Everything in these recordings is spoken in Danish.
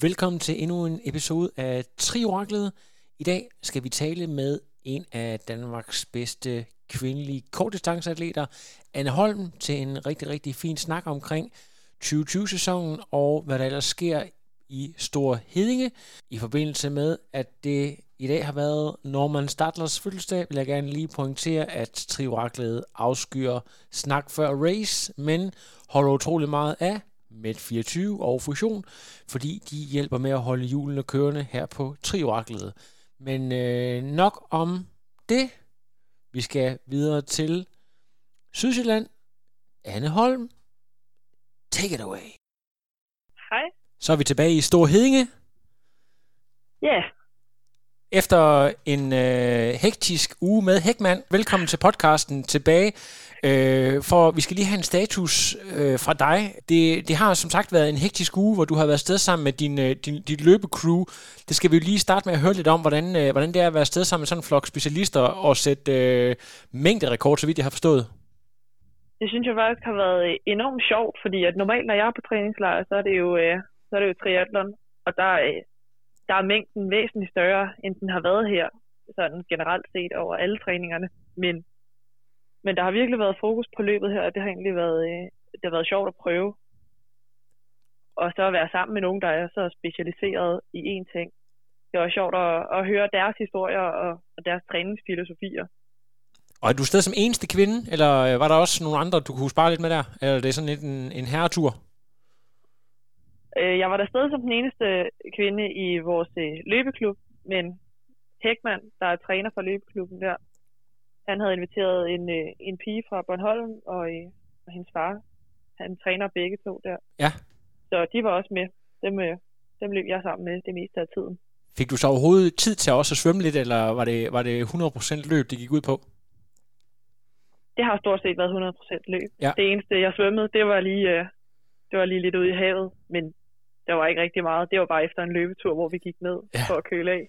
Velkommen til endnu en episode af Trioraklet. I dag skal vi tale med en af Danmarks bedste kvindelige kortdistanceatleter, Anne Holm, til en rigtig, rigtig fin snak omkring 2020-sæsonen og hvad der ellers sker i Stor Hedinge. I forbindelse med, at det i dag har været Norman Stadlers fødselsdag, vil jeg gerne lige pointere, at Trioraklet afskyer snak før race, men holder utrolig meget af med24 og Fusion, fordi de hjælper med at holde hjulene kørende her på Trioraklet. Men øh, nok om det. Vi skal videre til Sydsjælland. Anne Holm, take it away. Hej. Så er vi tilbage i Stor Hedinge. Ja, yeah. Efter en øh, hektisk uge med Hækman, velkommen til podcasten tilbage. Øh, for vi skal lige have en status øh, fra dig. Det, det har som sagt været en hektisk uge, hvor du har været sted sammen med din, øh, din, dit løbecrew. Det skal vi jo lige starte med at høre lidt om, hvordan, øh, hvordan det er at være sted sammen med sådan en flok specialister og sætte øh, mængderekord, så vidt jeg har forstået. Det synes jeg faktisk har været enormt sjovt, fordi at normalt, når jeg er på træningslejr, så er det jo, øh, så er det jo triathlon, og der, øh, der er mængden væsentligt større, end den har været her, sådan generelt set over alle træningerne. Men, men der har virkelig været fokus på løbet her, og det har egentlig været, øh, det har været sjovt at prøve. Og så at være sammen med nogen, der er så specialiseret i én ting. Det var sjovt at, at høre deres historier og, og deres træningsfilosofier. Og er du stadig som eneste kvinde, eller øh, var der også nogle andre, du kunne spare lidt med der? Eller er det sådan lidt en, en herretur? Øh, jeg var der stadig som den eneste kvinde i vores øh, løbeklub, men Hækman, der er træner for løbeklubben der, han havde inviteret en, øh, en pige fra Bornholm og, og hendes far. Han træner begge to der. Ja. Så de var også med. Dem, dem løb jeg sammen med det meste af tiden. Fik du så overhovedet tid til også at svømme lidt, eller var det, var det 100% løb, det gik ud på? Det har stort set været 100% løb. Ja. Det eneste, jeg svømmede, det var lige, det var lige lidt ude i havet, men der var ikke rigtig meget. Det var bare efter en løbetur, hvor vi gik ned ja. for at køle af.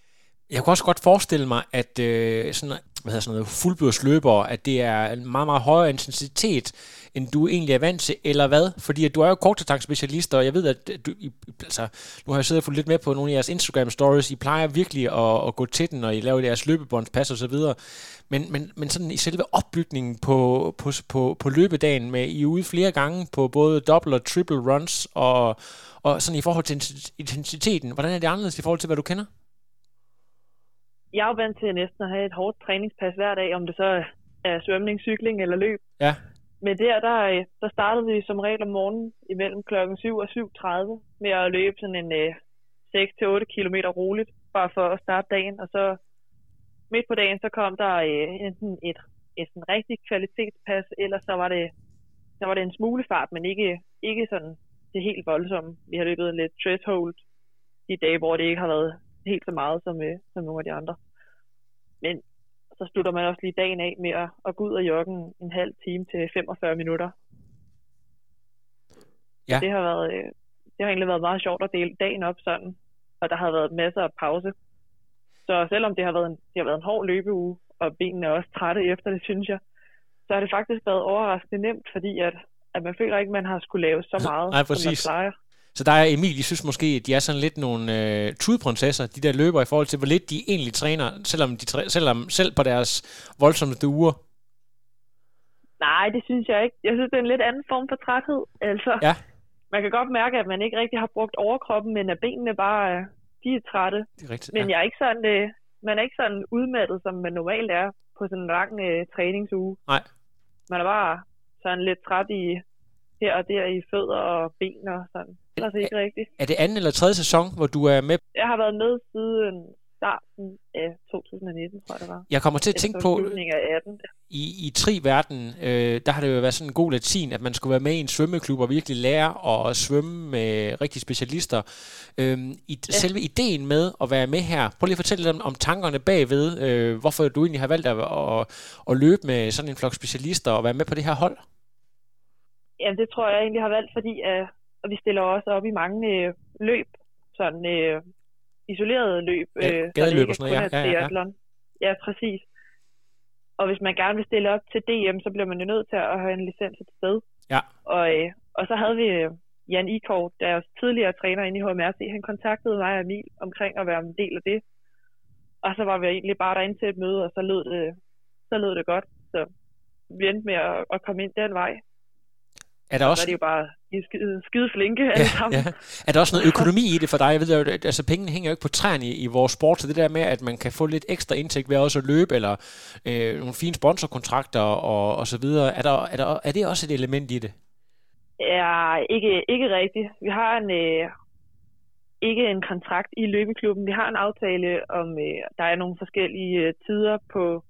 Jeg kunne også godt forestille mig, at øh, sådan, hvad hedder sådan noget, fuldbyrsløber, at det er en meget, meget højere intensitet, end du egentlig er vant til, eller hvad? Fordi at du er jo kortdistancespecialist, og jeg ved, at du, I, altså, nu har jeg siddet og fulgt lidt med på nogle af jeres Instagram-stories. I plejer virkelig at, at gå til den, og I laver jeres løbebåndspas og så videre. Men, men, men sådan i selve opbygningen på, på, på, på løbedagen, med I er ude flere gange på både double og triple runs, og, og sådan i forhold til intensiteten, hvordan er det anderledes i forhold til, hvad du kender? Jeg er jo vant til næsten at have et hårdt træningspas hver dag, om det så er svømning, cykling eller løb. Ja. Men der, der, der startede vi som regel om morgenen imellem klokken 7 og 7.30 med at løbe sådan en øh, 6-8 km roligt, bare for at starte dagen. Og så midt på dagen, så kom der øh, enten et, et sådan rigtig kvalitetspas, eller så var det, så var det en smule fart, men ikke, ikke sådan det helt voldsomme. Vi har løbet lidt threshold de dage, hvor det ikke har været helt så meget som, øh, som nogle af de andre. Men så slutter man også lige dagen af med at, at gå ud og jogge en, en halv time til 45 minutter. Ja. Så det har været, øh, det har egentlig været meget sjovt at dele dagen op sådan, og der har været masser af pause. Så selvom det har været en, det har været en hård løbeuge, og benene er også trætte efter det, synes jeg, så har det faktisk været overraskende nemt, fordi at, at man føler ikke, at man har skulle lave så meget, Nej, præcis. som man plejer. Så der er Emil, de synes måske, at de er sådan lidt nogle øh, tudprinsesser, de der løber i forhold til, hvor lidt de egentlig træner, selvom, de træ- selvom selv på deres voldsomme uger. Nej, det synes jeg ikke. Jeg synes, det er en lidt anden form for træthed. Altså, Ja. man kan godt mærke, at man ikke rigtig har brugt overkroppen, men at benene bare er, de er trætte. Det er rigtigt. Men ja. jeg er ikke sådan, øh, man er ikke sådan udmattet, som man normalt er på sådan en lang øh, træningsuge. Nej. Man er bare sådan lidt træt i her og der i fødder og ben og sådan. Det er ikke rigtigt. Er det anden eller tredje sæson, hvor du er med? Jeg har været med siden starten af 2019, tror jeg det var. Jeg kommer til at tænke på, af 18. i, i tri-verden, øh, der har det jo været sådan en god latin, at man skulle være med i en svømmeklub og virkelig lære at svømme med rigtige specialister. Øh, i, ja. Selve ideen med at være med her, prøv lige at fortælle lidt om, om tankerne bagved, øh, hvorfor du egentlig har valgt at, at, at løbe med sådan en flok specialister og være med på det her hold. Jamen det tror jeg egentlig har valgt, fordi at vi stiller også op i mange øh, løb, sådan øh, isolerede løb. Ja, øh, gadeløb og sådan noget, ja. Ja, ja, ja. ja, præcis. Og hvis man gerne vil stille op til DM, så bliver man jo nødt til at have en licens et sted. Ja. Og, øh, og så havde vi Jan Ikov, deres tidligere træner inde i HMRC. Han kontaktede mig og Emil omkring at være en del af det. Og så var vi egentlig bare derinde til et møde, og så lød det, så lød det godt. Så vi endte med at, at komme ind den vej. Er der også... Så er de jo bare skide, skide flinke alle ja, sammen. Ja. Er der også noget økonomi i det for dig? Jeg ved jo, altså pengene hænger jo ikke på træerne i, i vores sport, så det der med, at man kan få lidt ekstra indtægt ved også at løbe, eller øh, nogle fine sponsorkontrakter og, og så videre, er, der, er, der, er det også et element i det? Ja, ikke, ikke rigtigt. Vi har en, øh, ikke en kontrakt i løbeklubben. Vi har en aftale om, øh, der er nogle forskellige øh, tider på,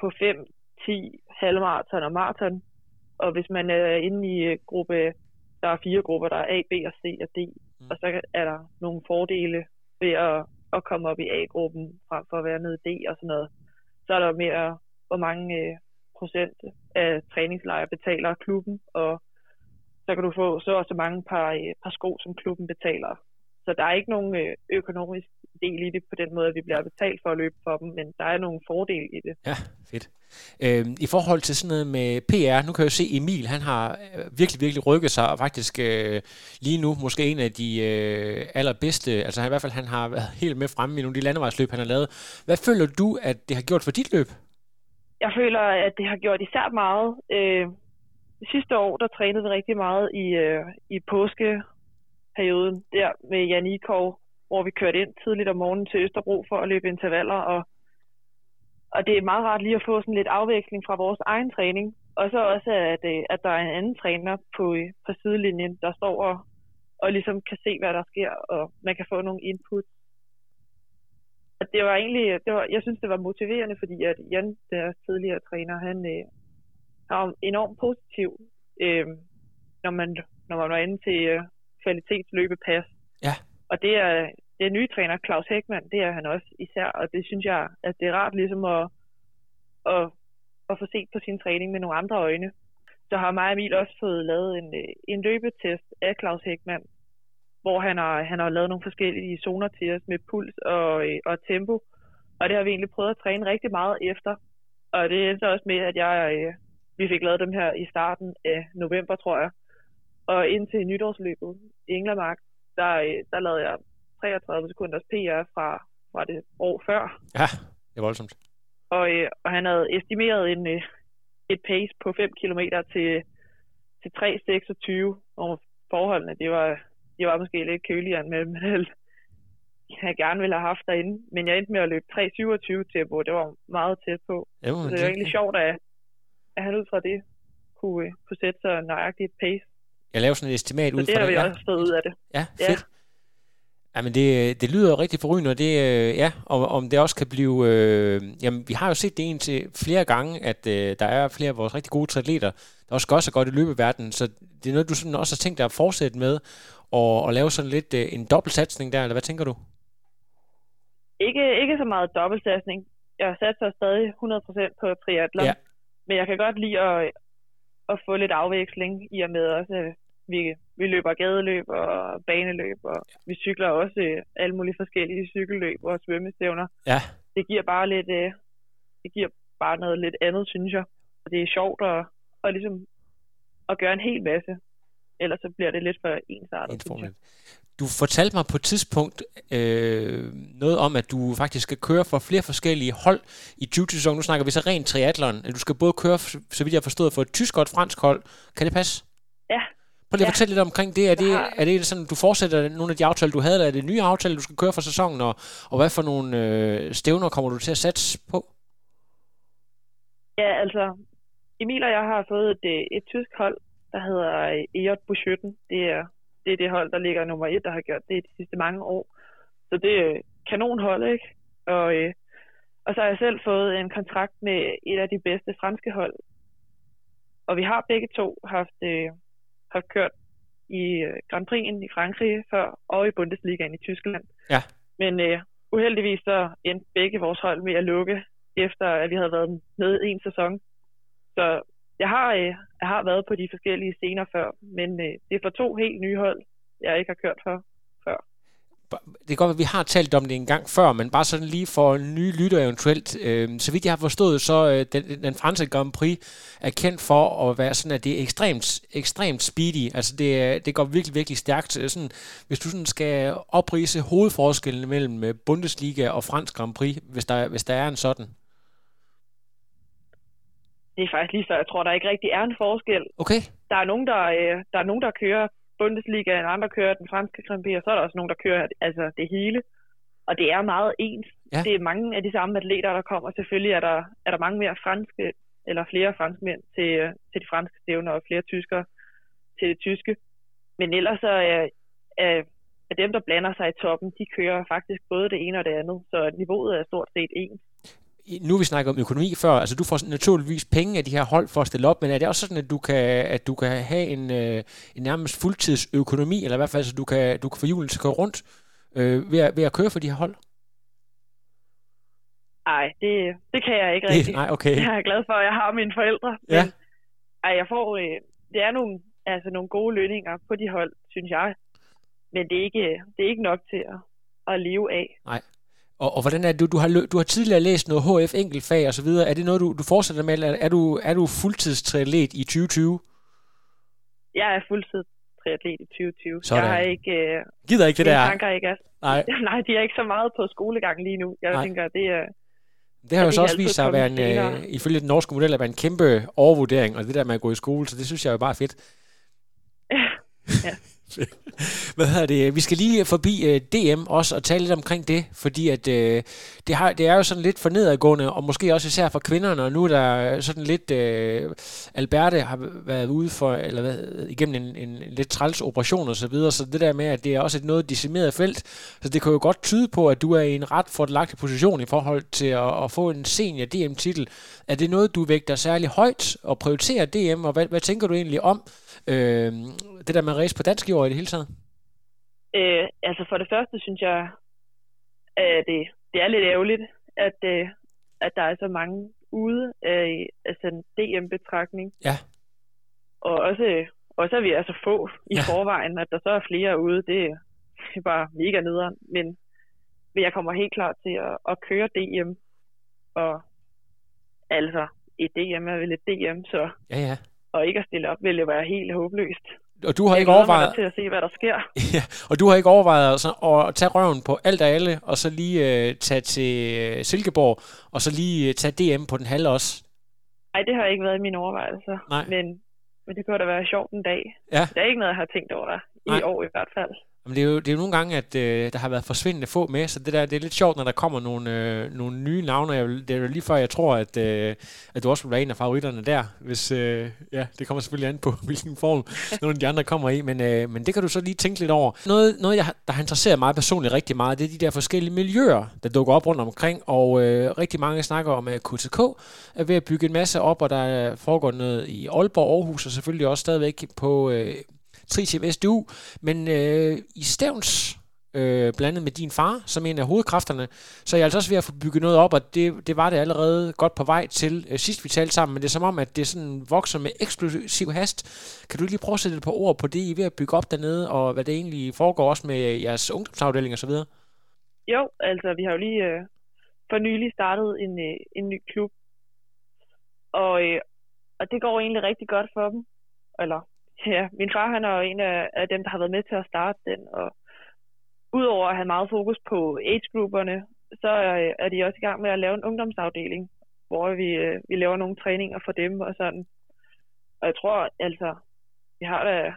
på 5, 10, halvmarathon og maraton. Og hvis man er inde i øh, gruppe, der er fire grupper, der er A, B og C og D, mm. og så er der nogle fordele ved at, at komme op i A-gruppen frem for at være nede i D og sådan noget. Så er der mere, hvor mange øh, procent af træningslejre betaler klubben, og så kan du få så også mange par, øh, par sko, som klubben betaler. Så der er ikke nogen øh, økonomisk del i det på den måde, at vi bliver betalt for at løbe for dem, men der er nogle fordele i det. Ja, fedt. Øh, I forhold til sådan noget med PR, nu kan jeg jo se Emil, han har øh, virkelig, virkelig rykket sig, og faktisk øh, lige nu måske en af de øh, allerbedste, altså han, i hvert fald han har været helt med fremme i nogle af de landevejsløb, han har lavet. Hvad føler du, at det har gjort for dit løb? Jeg føler, at det har gjort især meget. Øh, sidste år, der trænede vi rigtig meget i, øh, i påskeperioden der med Jan Ikov, hvor vi kørte ind tidligt om morgenen til Østerbro for at løbe intervaller, og og det er meget rart lige at få sådan lidt afveksling fra vores egen træning. Og så også, at, øh, at der er en anden træner på, øh, på sidelinjen, der står og, og ligesom kan se, hvad der sker, og man kan få nogle input. Og det var egentlig, det var, jeg synes, det var motiverende, fordi at Jan, der tidligere træner, han øh, er enormt positiv, øh, når, man, når man var inde til øh, kvalitetsløbepas. Ja. Og det er, den nye træner, Claus Hækman, det er han også især, og det synes jeg, at det er rart ligesom at, at, at få set på sin træning med nogle andre øjne. Så har mig og Emil også fået lavet en, øh, en løbetest af Claus Hækman, hvor han har, han har lavet nogle forskellige zoner til os med puls og, øh, og tempo, og det har vi egentlig prøvet at træne rigtig meget efter. Og det endte også med, at jeg, øh, vi fik lavet dem her i starten af november, tror jeg. Og indtil nytårsløbet i Englermark, der, der lavede jeg 33 sekunders PR fra, fra det år før. Ja, det er voldsomt. Og, øh, og han havde estimeret en, øh, et pace på 5 km til, til 3.26, og forholdene, det var, det var måske lidt køligere end mellem jeg gerne ville have haft derinde. Men jeg endte med at løbe 3.27 tempo, det var meget tæt på. Ja, så det var egentlig sjovt, at, at han ud fra det kunne, kunne sætte sig nøjagtigt et pace. Jeg laver sådan et estimat så ud fra det. det har vi også fået ud af det. Ja, fedt. Ja. Jamen, det, det lyder rigtig forrygende, og det, øh, ja, om, om det også kan blive... Øh, jamen, vi har jo set det til flere gange, at øh, der er flere af vores rigtig gode atleter, der også gør sig godt i løbeverdenen, så det er noget, du sådan også har tænkt dig at fortsætte med, og, og lave sådan lidt øh, en dobbeltsatsning der, eller hvad tænker du? Ikke, ikke så meget dobbeltsatsning. Jeg satser stadig 100% på triathlon, ja. men jeg kan godt lide at, at få lidt afveksling i og med også, vi, vi løber gadeløb og baneløb, og ja. vi cykler også øh, alle mulige forskellige cykelløb og svømmestævner. Ja. Det giver bare lidt, øh, det giver bare noget lidt andet, synes jeg. Og det er sjovt at, at, ligesom, at gøre en hel masse. Ellers så bliver det lidt for ensartet, synes jeg. Du fortalte mig på et tidspunkt øh, noget om, at du faktisk skal køre for flere forskellige hold i 2020 Nu snakker vi så rent triathlon. Du skal både køre, så vidt jeg har forstået, for et tysk og et fransk hold. Kan det passe? Prøv lige at ja. fortælle lidt omkring det. Er det, er det sådan, du fortsætter nogle af de aftaler, du havde, eller er det nye aftaler, du skal køre for sæsonen, og, og hvad for nogle øh, stævner kommer du til at satse på? Ja, altså, Emil og jeg har fået et, øh, et tysk hold, der hedder EJ Bushytten. Det er, det er det hold, der ligger nummer et, der har gjort det de sidste mange år. Så det er kanonhold, ikke? Og, øh, og så har jeg selv fået en kontrakt med et af de bedste franske hold. Og vi har begge to haft, øh, haft kørt i øh, Grand Prix'en i Frankrig før, og i Bundesligaen i Tyskland. Ja. Men øh, uheldigvis så endte begge vores hold med at lukke, efter at vi havde været med en sæson. Så jeg har, øh, jeg har været på de forskellige scener før, men øh, det er for to helt nye hold, jeg ikke har kørt for. Det kan godt være, at vi har talt om det en gang før, men bare sådan lige for nye lytter eventuelt. Øh, så vidt jeg har forstået, så øh, den, den franske Grand Prix er kendt for at være sådan, at det er ekstremt, ekstremt speedy. Altså det, det går virkelig, virkelig stærkt. Sådan, hvis du sådan skal oprise hovedforskellen mellem øh, Bundesliga og fransk Grand Prix, hvis der, hvis der er en sådan det er faktisk lige så, jeg tror, der ikke rigtig er en forskel. Okay. Der er nogen, der, øh, der, er nogen, der kører Bundesliga, og andre kører den franske Grand Prix, og så er der også nogen, der kører altså, det hele. Og det er meget ens. Ja. Det er mange af de samme atleter, der kommer. Selvfølgelig er der, er der mange mere franske, eller flere franskmænd til, til de franske stævner, og flere tyskere til det tyske. Men ellers så er, er, er dem, der blander sig i toppen, de kører faktisk både det ene og det andet. Så niveauet er stort set ens nu vi snakker om økonomi før, altså du får naturligvis penge af de her hold for at stille op, men er det også sådan, at du kan, at du kan have en, øh, en nærmest fuldtidsøkonomi, eller i hvert fald, så du kan, du kan få julen til at køre rundt øh, ved, at, ved at køre for de her hold? Nej, det, det kan jeg ikke rigtig. Nej, okay. Jeg er glad for, at jeg har mine forældre. Ja. Men, ej, jeg får, øh, det er nogle, altså nogle gode lønninger på de hold, synes jeg. Men det er ikke, det er ikke nok til at, at leve af. Nej. Og, og hvordan er det, du, du har, du har tidligere læst noget HF enkeltfag og så videre. Er det noget, du, du fortsætter med, eller er du, er du fuldtidstriatlet i 2020? Jeg er fuldtidstriatlet i 2020. Sådan. Jeg har ikke... Øh, Gider ikke det der? tanker ikke er, Nej. nej, de er ikke så meget på skolegang lige nu. Jeg Nej. tænker, det er... Det har jo så er også vist sig at være en, øh, ifølge den norske model, at være en kæmpe overvurdering, og det der med at gå i skole, så det synes jeg jo bare er fedt. Ja. Hvad hedder det? Vi skal lige forbi øh, DM også og tale lidt omkring det, fordi at øh, det, har, det er jo sådan lidt for nedadgående, og måske også især for kvinderne, og nu er der øh, sådan lidt, øh, Alberte har været ude for, eller hvad, igennem en, en, en lidt træls operation og så videre, så det der med, at det er også et noget decimeret felt, så det kan jo godt tyde på, at du er i en ret fordelagtig position i forhold til at, at få en senior DM-titel. Er det noget, du vægter særlig højt og prioriterer DM, og hvad, hvad tænker du egentlig om øh, det der med at race på dansk jord i det hele taget? Øh, altså for det første synes jeg, at det, det er lidt ærgerligt, at, øh, at der er så mange ude af altså en DM-betragtning. Ja. Og også, også at vi er så få i Ja. ja. forvejen, at der så er flere ude, det, det er bare mega nederen. Men, men jeg kommer helt klart til at, at køre DM. Og altså, et DM er vel et DM, så Ja, ja. Og ikke at stille op ville jo være helt håbløst. Og du har Jeg ikke overvejet, til at se, hvad der sker. ja, og du har ikke overvejet så, at tage røven på alt og alle, og så lige øh, tage til øh, Silkeborg, og så lige øh, tage DM på den halve også. Nej, det har ikke været i mine overvejelser. Nej. Men, men det kunne da være sjovt en dag. Ja. Det er ikke noget, jeg har tænkt over. I Nej. år i hvert fald. Men det er jo, det er jo nogle gange, at øh, der har været forsvindende få med, så det, der, det er lidt sjovt, når der kommer nogle, øh, nogle nye navne. Jeg, det er jo lige før, jeg tror, at, øh, at du også vil være en af favoritterne der. Hvis, øh, ja, det kommer selvfølgelig an på, hvilken form nogle af de andre kommer i, men, øh, men det kan du så lige tænke lidt over. Noget, noget jeg, der har interesseret mig personligt rigtig meget, det er de der forskellige miljøer, der dukker op rundt omkring, og øh, rigtig mange snakker om, at KTK er ved at bygge en masse op, og der foregår noget i Aalborg, Aarhus, og selvfølgelig også stadigvæk på øh, Tritium SDU, men øh, i Stævns, øh, blandet med din far, som en af hovedkræfterne, så er jeg altså også ved at få bygget noget op, og det, det var det allerede godt på vej til øh, sidst vi talte sammen, men det er som om, at det sådan vokser med eksplosiv hast. Kan du lige prøve at sætte et par ord på det, I er ved at bygge op dernede, og hvad det egentlig foregår også med jeres ungdomsafdeling og så videre? Jo, altså vi har jo lige øh, for nylig startet en, øh, en ny klub. Og, øh, og det går egentlig rigtig godt for dem. Eller, ja, min far han er en af, af dem, der har været med til at starte den. Og udover at have meget fokus på age-grupperne, så øh, er de også i gang med at lave en ungdomsafdeling, hvor vi, øh, vi laver nogle træninger for dem og sådan. Og jeg tror, altså, vi har da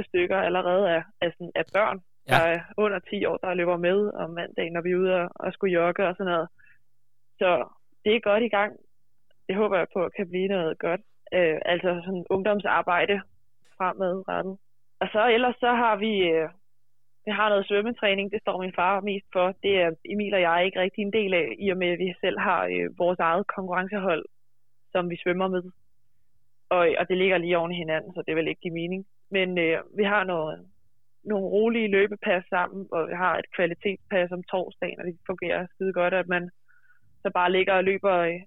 7-8 stykker allerede af, af, sådan, af børn, Ja. der er under 10 år, der løber med om mandagen, når vi er ude og, og skulle jogge og sådan noget. Så det er godt i gang. Det håber jeg på kan blive noget godt. Øh, altså sådan ungdomsarbejde fremadrettet. Og så ellers så har vi, øh, vi har noget svømmetræning, det står min far mest for. Det er Emil og jeg ikke rigtig en del af, i og med at vi selv har øh, vores eget konkurrencehold, som vi svømmer med. Og, og det ligger lige oven i hinanden, så det vil ikke give mening. Men øh, vi har noget, nogle rolige løbepas sammen, og vi har et kvalitetspas om torsdagen, og det fungerer skide godt, at man så bare ligger og løber øh,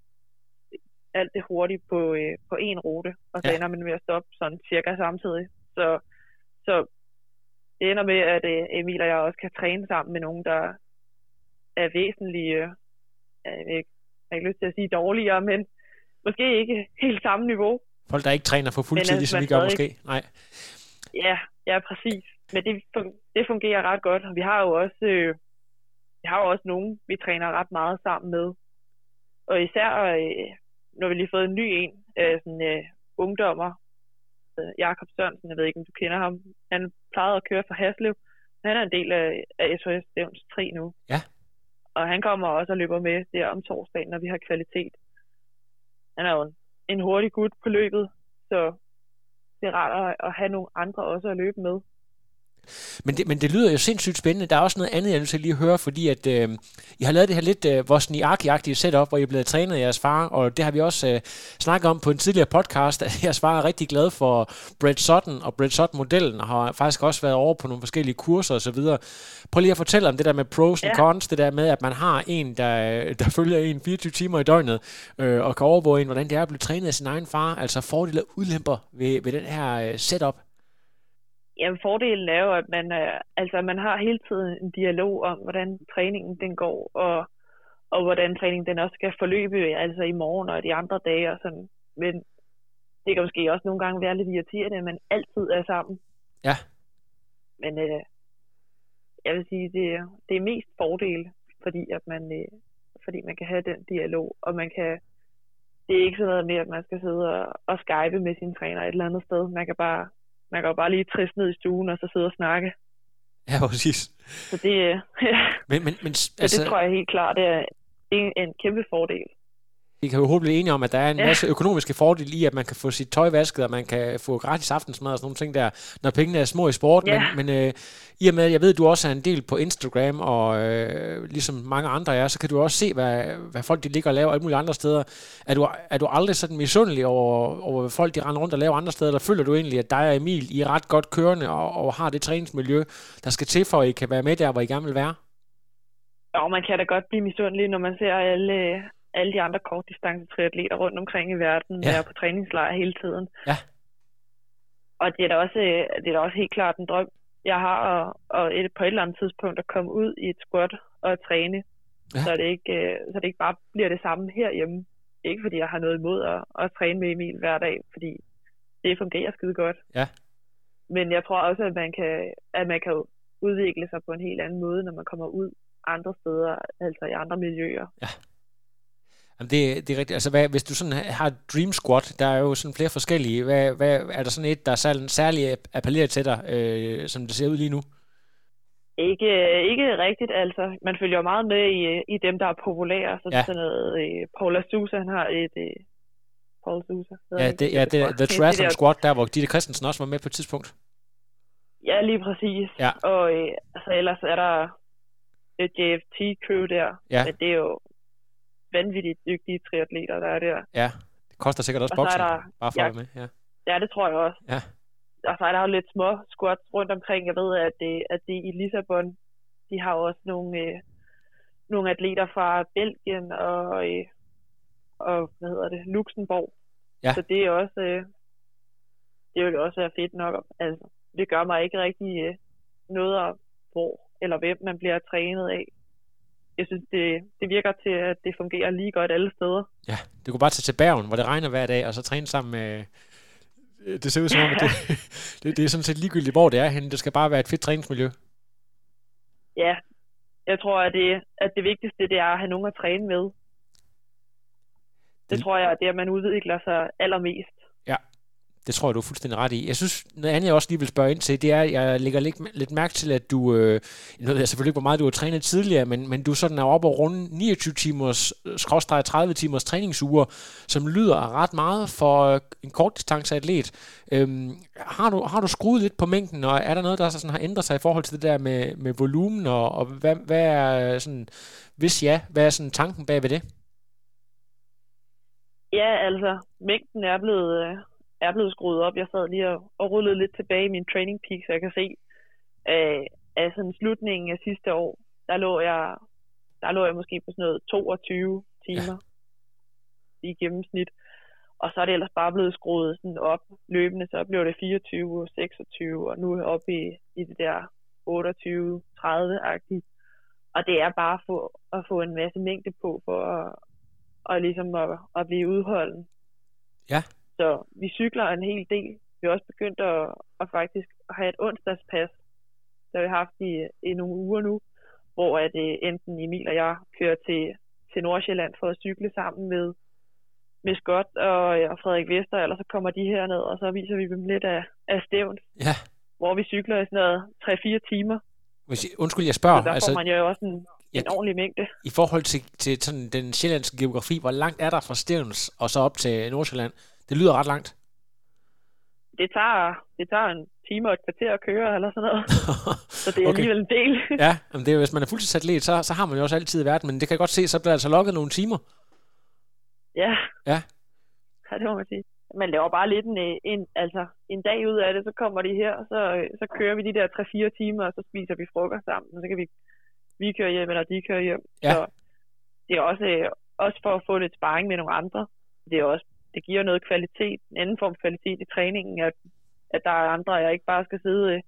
alt det hurtigt på, øh, på en rute, og så ja. ender man med at stoppe sådan cirka samtidig. Så, så det ender med, at øh, Emil og jeg også kan træne sammen med nogen, der er væsentligt, øh, jeg, ikke, jeg har ikke lyst til at sige dårligere, men måske ikke helt samme niveau. Folk, der ikke træner for fuldtid, ligesom vi gør måske? Nej. Ja, ja, præcis. Men det, det fungerer ret godt. Vi har jo også, øh, vi har jo også nogen, vi træner ret meget sammen med. Og især, øh, når vi lige fået en ny en, øh, sådan øh, ungdommer, øh, Jakob Sørensen, jeg ved ikke, om du kender ham. Han plejede at køre for Haslev. Han er en del af, af SOS Stævns 3 nu. Ja. Og han kommer også og løber med der om torsdagen, når vi har kvalitet. Han er jo en, en hurtig gut på løbet, så det er rart at have nogle andre også at løbe med. Men det, men det lyder jo sindssygt spændende. Der er også noget andet, jeg vil lige høre, fordi at øh, I har lavet det her lidt øh, Wozniacki-agtige setup, hvor I er blevet trænet af jeres far, og det har vi også øh, snakket om på en tidligere podcast, at jeres far er rigtig glad for Brett Sutton og Brett Sutton-modellen, og har faktisk også været over på nogle forskellige kurser osv. Prøv lige at fortælle om det der med pros ja. and cons, det der med, at man har en, der, der følger en 24 timer i døgnet, øh, og kan overvåge en, hvordan det er at blive trænet af sin egen far, altså fordele og udlemper ved, ved den her øh, setup. Jamen, fordelen er jo, at man, øh, altså, man har hele tiden en dialog om, hvordan træningen den går, og, og hvordan træningen den også skal forløbe, altså i morgen og de andre dage og sådan. Men det kan måske også nogle gange være lidt irriterende, at man altid er sammen. Ja. Men øh, jeg vil sige, det, det er mest fordel, fordi at man, øh, fordi man kan have den dialog, og man kan, det er ikke sådan noget med, at man skal sidde og, og skype med sin træner et eller andet sted. Man kan bare man kan jo bare lige triste ned i stuen og så sidde og snakke. Ja, præcis. Så det, ja. men, men, men, så altså, det tror jeg helt klart, det er en, en kæmpe fordel. Vi kan jo hurtigt blive enige om, at der er en ja. masse økonomiske fordele i, at man kan få sit tøj vasket, og man kan få gratis aftensmad og sådan nogle ting der, når pengene er små i sport. Ja. Men, men øh, i og med, at jeg ved, at du også er en del på Instagram, og øh, ligesom mange andre er, så kan du også se, hvad, hvad folk de ligger og laver alle mulige andre steder. Er du, er du aldrig sådan misundelig over, over, hvad folk de render rundt og laver andre steder, eller føler du egentlig, at dig og Emil I er ret godt kørende, og, og har det træningsmiljø, der skal til for, at I kan være med der, hvor I gerne vil være? Ja, man kan da godt blive misundelig, når man ser alle, alle de andre kortdistance triatleter rundt omkring i verden, ja. er på træningslejr hele tiden. Ja. Og det er da også, det er da også helt klart en drøm, jeg har, at, at et, på et eller andet tidspunkt at komme ud i et squat og træne, ja. så, det ikke, øh, så det ikke bare bliver det samme herhjemme. Ikke fordi jeg har noget imod at, at træne med Emil hver dag, fordi det fungerer skide godt. Ja. Men jeg tror også, at man kan, at man kan udvikle sig på en helt anden måde, når man kommer ud andre steder, altså i andre miljøer. Ja. Jamen det, det er rigtigt. Altså, hvad, hvis du sådan har Dream Squad, der er jo sådan flere forskellige. Hvad, hvad, er der sådan et, der er særligt appellerer til dig, øh, som det ser ud lige nu? Ikke, ikke rigtigt, altså. Man følger jo meget med i, i dem, der er populære. Så ja. sådan noget, øh, Paula Sousa, han har et... Øh, Paul Sousa. Ja, det, ja, det, The Triathlon Squad, der hvor Ditte Christensen også var med på et tidspunkt. Ja, lige præcis. Ja. Og øh, altså, ellers er der et JFT-crew der. Ja. Men det er jo vanvittigt dygtige triatleter, der er der. Ja, det koster sikkert også boksning, der, bare for ja, med. Ja. ja, det tror jeg også. Ja. Og så er der jo lidt små squats rundt omkring. Jeg ved, at det, at det i Lissabon, de har også nogle, øh, nogle atleter fra Belgien og, øh, og hvad hedder det, Luxembourg. Ja. Så det er også, øh, det vil også være fedt nok. Altså, det gør mig ikke rigtig øh, noget af, hvor eller hvem man bliver trænet af jeg synes, det, det virker til, at det fungerer lige godt alle steder. Ja, du kunne bare tage til Bergen, hvor det regner hver dag, og så træne sammen med... Det ser ud som om, at det, det, det er sådan set ligegyldigt, hvor det er henne. Det skal bare være et fedt træningsmiljø. Ja, jeg tror, at det, at det vigtigste det er at have nogen at træne med. Det, det tror jeg, det er, at man udvikler sig allermest. Det tror jeg, du er fuldstændig ret i. Jeg synes, noget andet, jeg også lige vil spørge ind til, det er, at jeg lægger lidt, lidt mærke til, at du, øh, nu ved jeg selvfølgelig ikke, hvor meget du har trænet tidligere, men, men du sådan er oppe og runde 29 timers, øh, skråstrej 30 timers træningsuger, som lyder ret meget for øh, en kortdistanceatlet. Øhm, har, du, har du skruet lidt på mængden, og er der noget, der sådan har ændret sig i forhold til det der med, med volumen, og, og hvad, hvad er øh, sådan, hvis ja, hvad er sådan tanken bag ved det? Ja, altså, mængden er blevet, øh, er blevet skruet op. Jeg sad lige og, og rullede lidt tilbage i min training peak, så jeg kan se, øh, at sådan slutningen af sidste år, der lå jeg, der lå jeg måske på sådan noget 22 timer ja. i gennemsnit. Og så er det ellers bare blevet skruet sådan op løbende, så blev det 24, 26, og nu er jeg oppe i, i det der 28, 30-agtigt. Og det er bare for at få en masse mængde på, for at, og ligesom at, at blive udholden. Ja. Så vi cykler en hel del. Vi har også begyndt at, at faktisk have et onsdagspas, der vi har haft i, i nogle uger nu, hvor at, uh, enten Emil og jeg kører til, til Nordsjælland for at cykle sammen med, med Scott og, og Frederik Vester, eller så kommer de herned, og så viser vi dem lidt af, af stævn. Ja. Hvor vi cykler i sådan noget 3-4 timer. Undskyld, jeg spørger. Så der altså, får man jo også en, ja, en ordentlig mængde. I forhold til, til sådan den sjællandske geografi, hvor langt er der fra Stævns og så op til Nordsjælland? Det lyder ret langt. Det tager, det tager en time og et kvarter at køre, eller sådan noget. så det er okay. alligevel en del. ja, men det er, hvis man er fuldtidsatlet, så, så har man jo også altid været, men det kan jeg godt se, så bliver altså lukket nogle timer. Ja. Ja. Ja, det må man sige. Man laver bare lidt en, en, altså, en dag ud af det, så kommer de her, og så, så kører vi de der 3-4 timer, og så spiser vi frokost sammen, og så kan vi, vi køre hjem, eller de kører hjem. Ja. Så det er også, også for at få lidt sparring med nogle andre. Det er også det giver noget kvalitet, en anden form for kvalitet i træningen, at, at der er andre, jeg ikke bare skal sidde øh,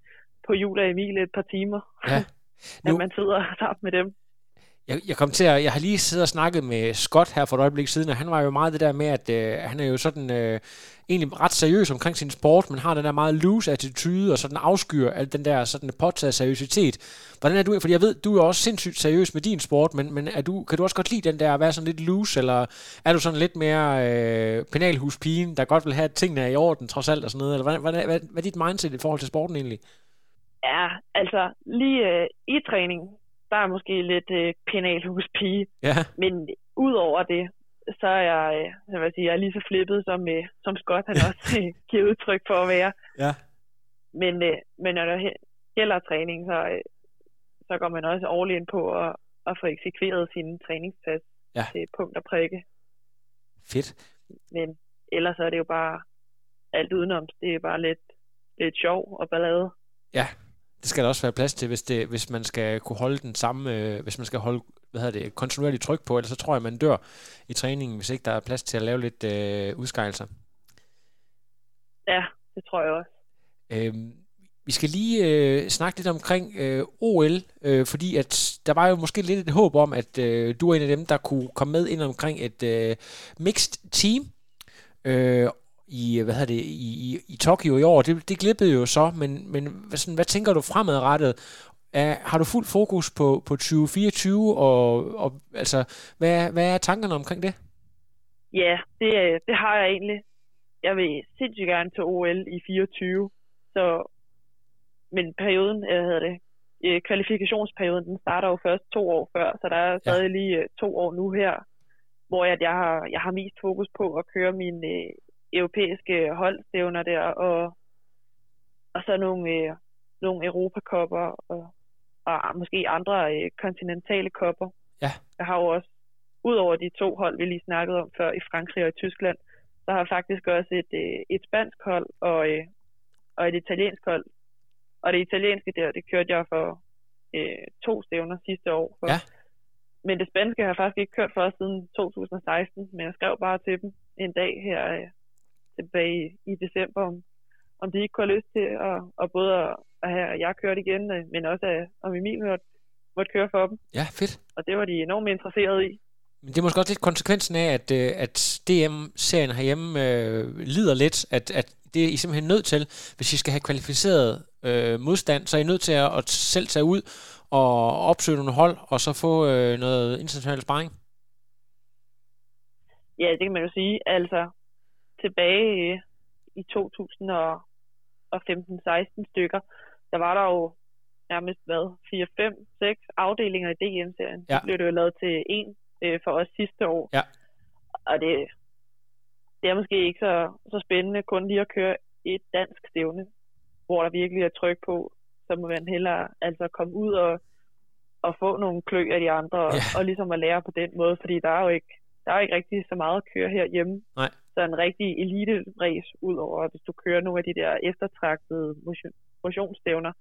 på jul af Emil et par timer. Ja. Nu, at man sidder sammen med dem. Jeg, jeg kom til at, jeg har lige siddet og snakket med Scott her for et øjeblik siden, og han var jo meget det der med, at øh, han er jo sådan øh, egentlig ret seriøs omkring sin sport, men har den der meget loose attitude, og sådan afskyer al den der sådan påtaget seriøsitet. Hvordan er du, fordi jeg ved, du er også sindssygt seriøs med din sport, men, men er du, kan du også godt lide den der at være sådan lidt loose, eller er du sådan lidt mere øh, penalhuspigen, der godt vil have, at tingene er i orden trods alt og sådan noget, eller hvad, hvad, hvad, hvad, hvad er dit mindset i forhold til sporten egentlig? Ja, altså lige øh, i træning, der er måske lidt øh, penalhuspige, ja. men udover det, så er jeg, øh, jeg, vil sige, jeg er lige så flippet, som, øh, som Scott han også øh, giver udtryk for at være. Ja. Men, øh, men når der gælder træning, så, øh, så går man også all in på at, at få eksekveret sin træningspas ja. til punkt og prikke. Fedt. Men ellers er det jo bare alt udenom. Det er bare lidt, lidt sjov og ballade. Ja, det skal der også være plads til, hvis, det, hvis man skal kunne holde den samme, øh, hvis man skal holde hvad hedder det, kontinuerligt tryk på, ellers så tror jeg, man dør i træningen, hvis ikke der er plads til at lave lidt øh, udskejelser. Ja, det tror jeg også. Øhm, vi skal lige øh, snakke lidt omkring øh, OL, øh, fordi at der var jo måske lidt et håb om, at øh, du er en af dem, der kunne komme med ind omkring et øh, mixed team. Øh, i, hvad hedder det, i, i, i Tokyo i år. Det, det glippede jo så, men, men hvad, sådan, hvad tænker du fremadrettet? Er, har du fuld fokus på, på 2024, og, og altså, hvad, hvad er tankerne omkring det? Ja, det, det har jeg egentlig. Jeg vil sindssygt gerne til OL i 24, så, men perioden, hvad hedder det, kvalifikationsperioden, den starter jo først to år før, så der er stadig ja. lige to år nu her, hvor jeg, jeg, har, jeg har mest fokus på at køre min europæiske holdstævner der, og, og så nogle, øh, nogle Europakopper, og, og måske andre øh, kontinentale kopper. Ja. Jeg har jo også, udover de to hold, vi lige snakkede om før i Frankrig og i Tyskland, så har jeg faktisk også et, øh, et spansk hold og, øh, og et italiensk hold. Og det italienske der, det kørte jeg for øh, to stævner sidste år. For. Ja. Men det spanske har jeg faktisk ikke kørt for siden 2016, men jeg skrev bare til dem en dag her øh, tilbage i, i december, om, om de ikke kunne have lyst til at, at både at have jeg kørt igen, øh, men også at, om Emil måtte, måtte køre for dem. Ja, fedt. Og det var de enormt interesserede i. Men det er måske også lidt konsekvensen af, at, øh, at DM-serien herhjemme øh, lider lidt, at, at det er I simpelthen nødt til, hvis I skal have kvalificeret øh, modstand, så er I nødt til at, at selv tage ud og opsøge nogle hold, og så få øh, noget international sparring. Ja, det kan man jo sige. Altså, tilbage i 2015-16 stykker, der var der jo nærmest hvad, 4, 5, 6 afdelinger i DM-serien. Ja. Så blev det jo lavet til en øh, for os sidste år. Ja. Og det, det er måske ikke så, så spændende kun lige at køre et dansk stævne, hvor der virkelig er tryk på, så må man hellere altså komme ud og, og få nogle klø af de andre, og, Ja. og ligesom at lære på den måde, fordi der er jo ikke, der er jo ikke rigtig så meget at køre herhjemme. Nej. Så en rigtig elite-race, udover hvis du kører nogle af de der eftertragtede motion, motionsstævner.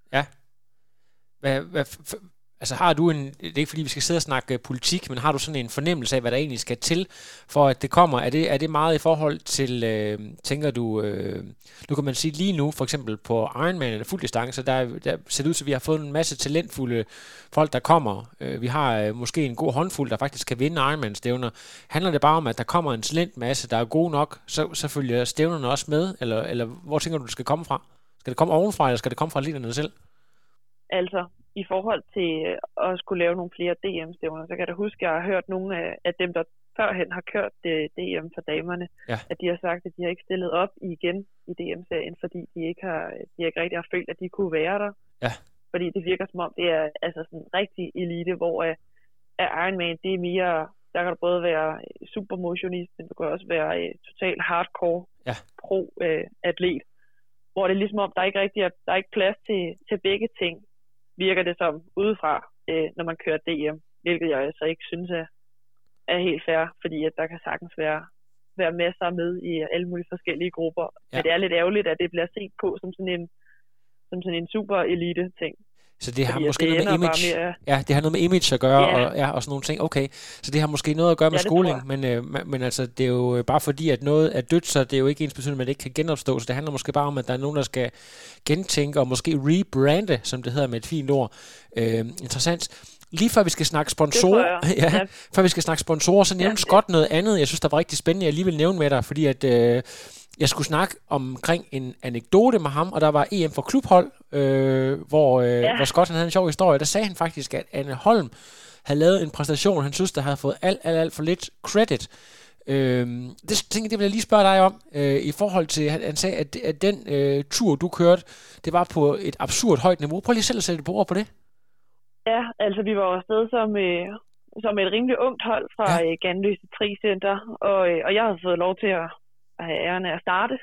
Hvad, hvad, f- altså har du en, det er ikke fordi vi skal sidde og snakke øh, politik, men har du sådan en fornemmelse af, hvad der egentlig skal til, for at det kommer? Er det, er det meget i forhold til, øh, tænker du, øh, nu kan man sige lige nu, for eksempel på Ironman eller fuld distance, der, der ser det ud til, at vi har fået en masse talentfulde folk, der kommer. Øh, vi har øh, måske en god håndfuld, der faktisk kan vinde Ironman-stævner. Handler det bare om, at der kommer en talentmasse, der er god nok, så, så følger stævnerne også med, eller, eller hvor tænker du, det skal komme fra? Skal det komme ovenfra, eller skal det komme fra atleterne selv? Altså, i forhold til øh, at skulle lave nogle flere DM-stævner, så kan jeg da huske, at jeg har hørt nogle af, af dem, der førhen har kørt det DM for damerne, Ja. at de har sagt, at de har ikke stillet op igen i DM-serien, fordi de ikke har, de ikke rigtig har følt, at de kunne være der. Ja. Fordi det virker som om, det er altså sådan rigtig elite, hvor uh, at Ironman, det er mere, der kan du både være supermotionist, men du kan også være uh, total hardcore Ja. pro-atlet. hvor det er ligesom om, der er ikke rigtig er, der er ikke plads til, til begge ting virker det som udefra, øh, når man kører DM, hvilket jeg altså ikke synes er, er helt fair, fordi at der kan sagtens være, være masser med i alle mulige forskellige grupper. Ja. Men det er lidt ærgerligt, at det bliver set på som sådan en, som sådan en super elite ting. Så det har at måske det noget med image. med at- Ja, det har noget med image at gøre, Ja. og, ja, og sådan nogle ting. Okay, så det har måske noget at gøre med Ja, skoling, men, øh, men, altså, det er jo bare fordi, at noget er dødt, så det er jo ikke ens betydning, at det ikke kan genopstå. Så det handler måske bare om, at der er nogen, der skal gentænke og måske rebrande, som det hedder med et fint ord. Øh, interessant. Lige før vi skal snakke sponsorer, ja, Ja. før vi skal snakke sponsorer, så nævnte Ja. Scott noget andet, jeg synes, der var rigtig spændende, jeg lige vil nævne med dig, fordi at øh, jeg skulle snakke omkring en anekdote med ham, og der var EM for klubhold, øh, hvor, øh, ja. Hvor Scott han havde en sjov historie. Der sagde han faktisk, at Anne Holm havde lavet en præstation, han synes, der havde fået alt, alt, alt for lidt credit. Øh, det tænker det vil jeg lige spørge dig om, øh, i forhold til, han, han sagde, at, at den øh, tur, du kørte, det var på et absurd højt niveau. Prøv lige selv at sætte et ord på det. Ja, altså vi var afsted som, øh, som et rimelig ungt hold fra ja. øh, Ganløse Tricenter, og, øh, og jeg havde fået lov til at, at have æren af at starte.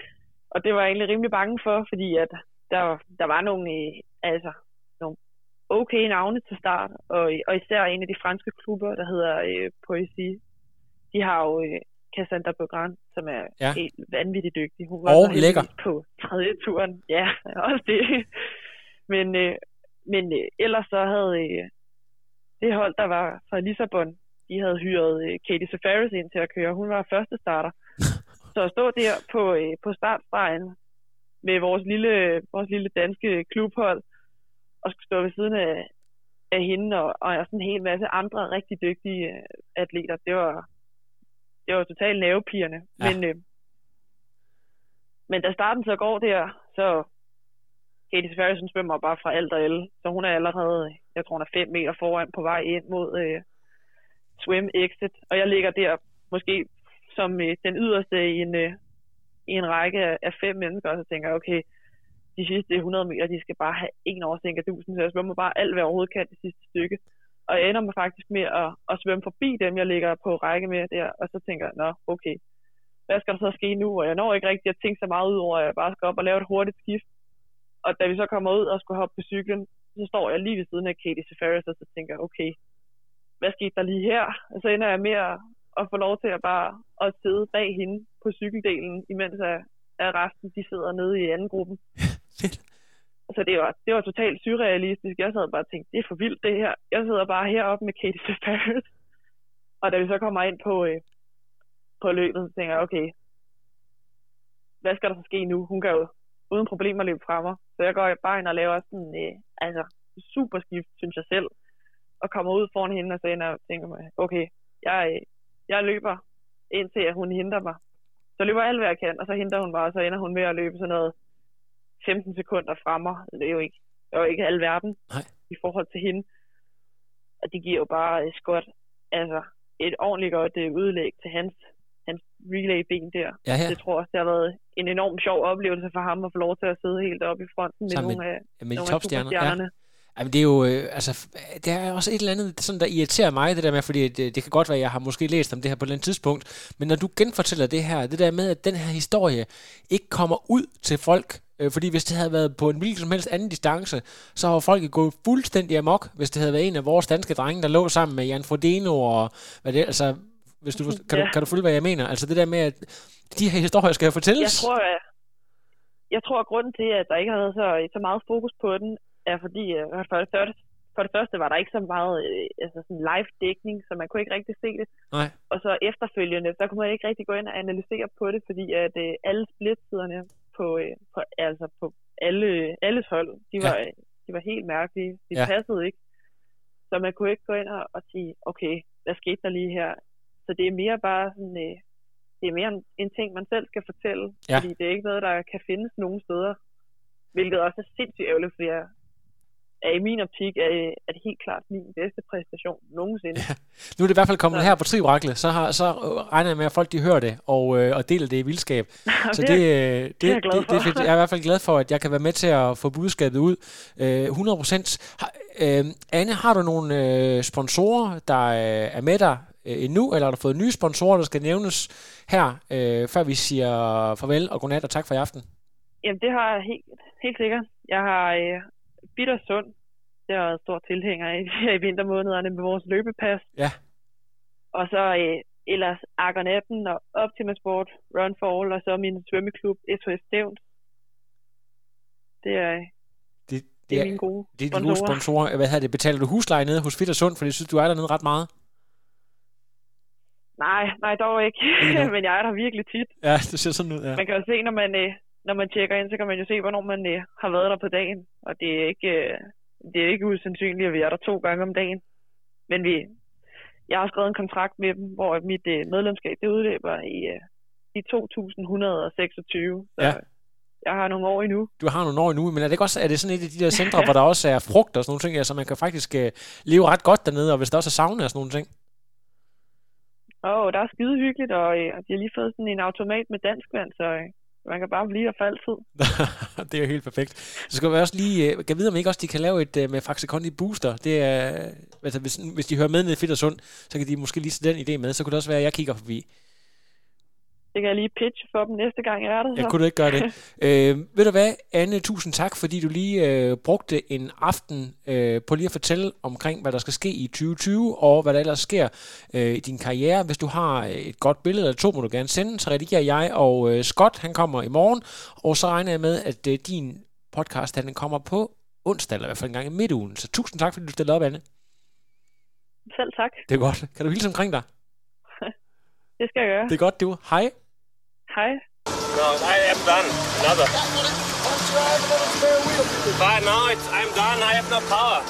og det var jeg egentlig rimelig bange for, fordi at der, der var nogle, øh, altså, nogle okay navne til start, og, og især en af de franske klubber, der hedder øh, Poesie. De har jo øh, Cassandra Beaugrand, som er Ja. helt vanvittigt dygtig. Hun var Og lækker. på tredje turen. Ja, også det. Men, øh, men øh, ellers så havde øh, det hold, der var fra Lissabon, de havde hyret øh, Katie Safaris ind til at køre. Hun var første starter. Så at stå der på, øh, på startstregen med vores lille, vores lille danske klubhold, og skulle stå ved siden af, af hende og, og sådan en hel masse andre rigtig dygtige øh, atleter, det var, det var totalt nervepirrende. Ja. Men, øh, men da starten så går der, så Katie hun svømmer bare fra alt og alle. Så hun er allerede, jeg tror hun er 5 meter foran på vej ind mod øh, swim exit. Og jeg ligger der måske som øh, den yderste i en, øh, i en række af, fem mennesker, og så tænker jeg, okay, de sidste 100 meter, de skal bare have en oversænk af dusen, så jeg svømmer bare alt, hvad jeg overhovedet kan det sidste stykke. Og jeg ender mig faktisk med at, at svømme forbi dem, jeg ligger på række med der, og så tænker jeg, nå, okay, hvad skal der så ske nu? Og jeg når ikke rigtig at tænke så meget ud over, at jeg bare skal op og lave et hurtigt skift. Og da vi så kommer ud og skulle hoppe på cyklen, så står jeg lige ved siden af Katie Safaris, og så tænker jeg, okay, hvad skete der lige her? Og så ender jeg med at, at få lov til at bare at sidde bag hende på cykeldelen, imens at, at resten de sidder nede i anden gruppen. Fedt. Så det var, det var totalt surrealistisk. Jeg sad bare og tænkte, det er for vildt det her. Jeg sidder bare heroppe med Katie Safaris. Og da vi så kommer ind på, øh, på løbet, så tænker jeg, okay, hvad skal der så ske nu? Hun kan jo uden problemer løbe fra mig. Så jeg går bare ind og laver sådan, øh, altså, super skift, synes jeg selv. Og kommer ud foran hende, og så ender jeg og tænker mig, okay, jeg, øh, jeg løber indtil at hun henter mig. Så løber jeg alt, hvad jeg kan, og så henter hun mig, og så ender hun med at løbe sådan noget 15 sekunder fra mig. Det er jo ikke, det er jo ikke alverden Nej. i forhold til hende. Og det giver jo bare øh, Scott altså, et ordentligt godt øh, udlæg til hans, hans relay-ben der. Ja, ja. Det tror jeg også, det har været en enorm sjov oplevelse for ham at få lov til at sidde helt oppe i fronten med Sammen med- nogle af, med nogle af topstjerner. Ja. Jamen, det er jo, øh, altså, det er også et eller andet, sådan, der irriterer mig, det der med, fordi det, det kan godt være, at jeg har måske læst om det her på et eller andet tidspunkt, men når du genfortæller det her, det der med, at den her historie ikke kommer ud til folk, øh, fordi hvis det havde været på en hvilken som helst anden distance, så har folk gået fuldstændig amok, hvis det havde været en af vores danske drenge, der lå sammen med Jan Frodeno og hvad det, altså, hvis du, kan, du, Ja. kan du følge, hvad jeg mener? Altså det der med, at de her historier skal fortælles. Jeg tror, at, jeg tror, at grunden til, at der ikke har været så, så meget fokus på den, er fordi, øh, for det første, for det første var der ikke så meget øh, altså sådan live-dækning, så man kunne ikke rigtig se det. Nej. Og så efterfølgende, så kunne man ikke rigtig gå ind og analysere på det, fordi at øh, alle splitsiderne på, øh, på, altså på alle, alles hold, de var, ja. de var helt mærkelige. De ja. passede ikke. Så man kunne ikke gå ind og, og sige, okay, hvad skete der lige her? Så det er mere bare sådan, øh, det er mere en, en ting, man selv skal fortælle. Ja. Fordi det er ikke noget, der kan findes nogen steder. Hvilket også er sindssygt ærgerligt, fordi jeg, er i min optik er, er det helt klart min bedste præstation nogensinde. Ja. Nu er det i hvert fald kommet Så- her på Triorakle, så, har, så øh, regner jeg med, at folk de hører det og, øh, og deler det i vildskab. Så det, øh, det, det, er jeg glad det, det. Jeg er i hvert fald glad for, at jeg kan være med til at få budskabet ud. Øh, 100 procent. Øh, Anne, har du nogle øh, sponsorer, der øh, er med dig øh, endnu, eller har du fået nye sponsorer, der skal nævnes her, øh, før vi siger farvel og godnat og tak for i aften? Jamen, det har jeg helt, helt sikkert. Jeg har øh, Bitter Sund. Det er jeg stor tilhænger af i vintermånederne med vores løbepas. Ja. Og så øh, ellers Argonetten og Optima Sport, Run for All, og så min svømmeklub SOS Stævns. Det er, Det, det er mine gode det er gode sponsorer. Hvad hedder det? Betaler du husleje nede hos Fit og Sund, for jeg synes, du er dernede ret meget? Nej, nej, dog ikke. Men jeg er der virkelig tit. Ja, det ser sådan ud, ja. Man kan jo se, når man, øh, når man tjekker ind, så kan man jo se, hvornår man øh, har været der på dagen. Og det er ikke, øh, det er ikke usandsynligt, at vi er der to gange om dagen. Men vi, jeg har skrevet en kontrakt med dem, hvor mit øh, medlemskab det udløber i, øh, i 2126. Så Ja. jeg har nogle år endnu. du har nogle år endnu, men er det ikke også er det sådan et af de der centre, hvor der også er frugt og sådan nogle ting, altså man kan faktisk øh, leve ret godt dernede, og hvis der også er sauna og sådan nogle ting? Og der er skide hyggeligt, og, øh, de har lige fået sådan en automat med dansk vand, så øh, man kan bare blive der for altid. det er jo helt perfekt. Så skal vi også lige, øh, kan vide om ikke også de kan lave et øh, med Faxe Kondi Booster. Det er, øh, altså hvis, hvis de hører med ned i Fedt og Sund, så kan de måske lige se den idé med. Så kunne det også være, at jeg kigger forbi. Det kan jeg lige pitche for dem næste gang, jeg er der. Jeg så. kunne du ikke gøre det. øh, ved du hvad, Anne, tusind tak, fordi du lige øh, brugte en aften øh, på lige at fortælle omkring, hvad der skal ske i 2020, og hvad der ellers sker øh, i din karriere. Hvis du har øh, et godt billede eller to, må du gerne sende, så redigerer jeg, og øh, Scott, han kommer i morgen, og så regner jeg med, at øh, din podcast, den kommer på onsdag, eller i hvert fald en gang i midtugen. Så tusind tak, fordi du stillede op, Anne. Selv tak. Det er godt. Kan du hilse omkring dig? Det skal jeg gøre. Det er godt, du. Hej. Hej. No, I am done. Another. But no, it's, I'm done. I have no power.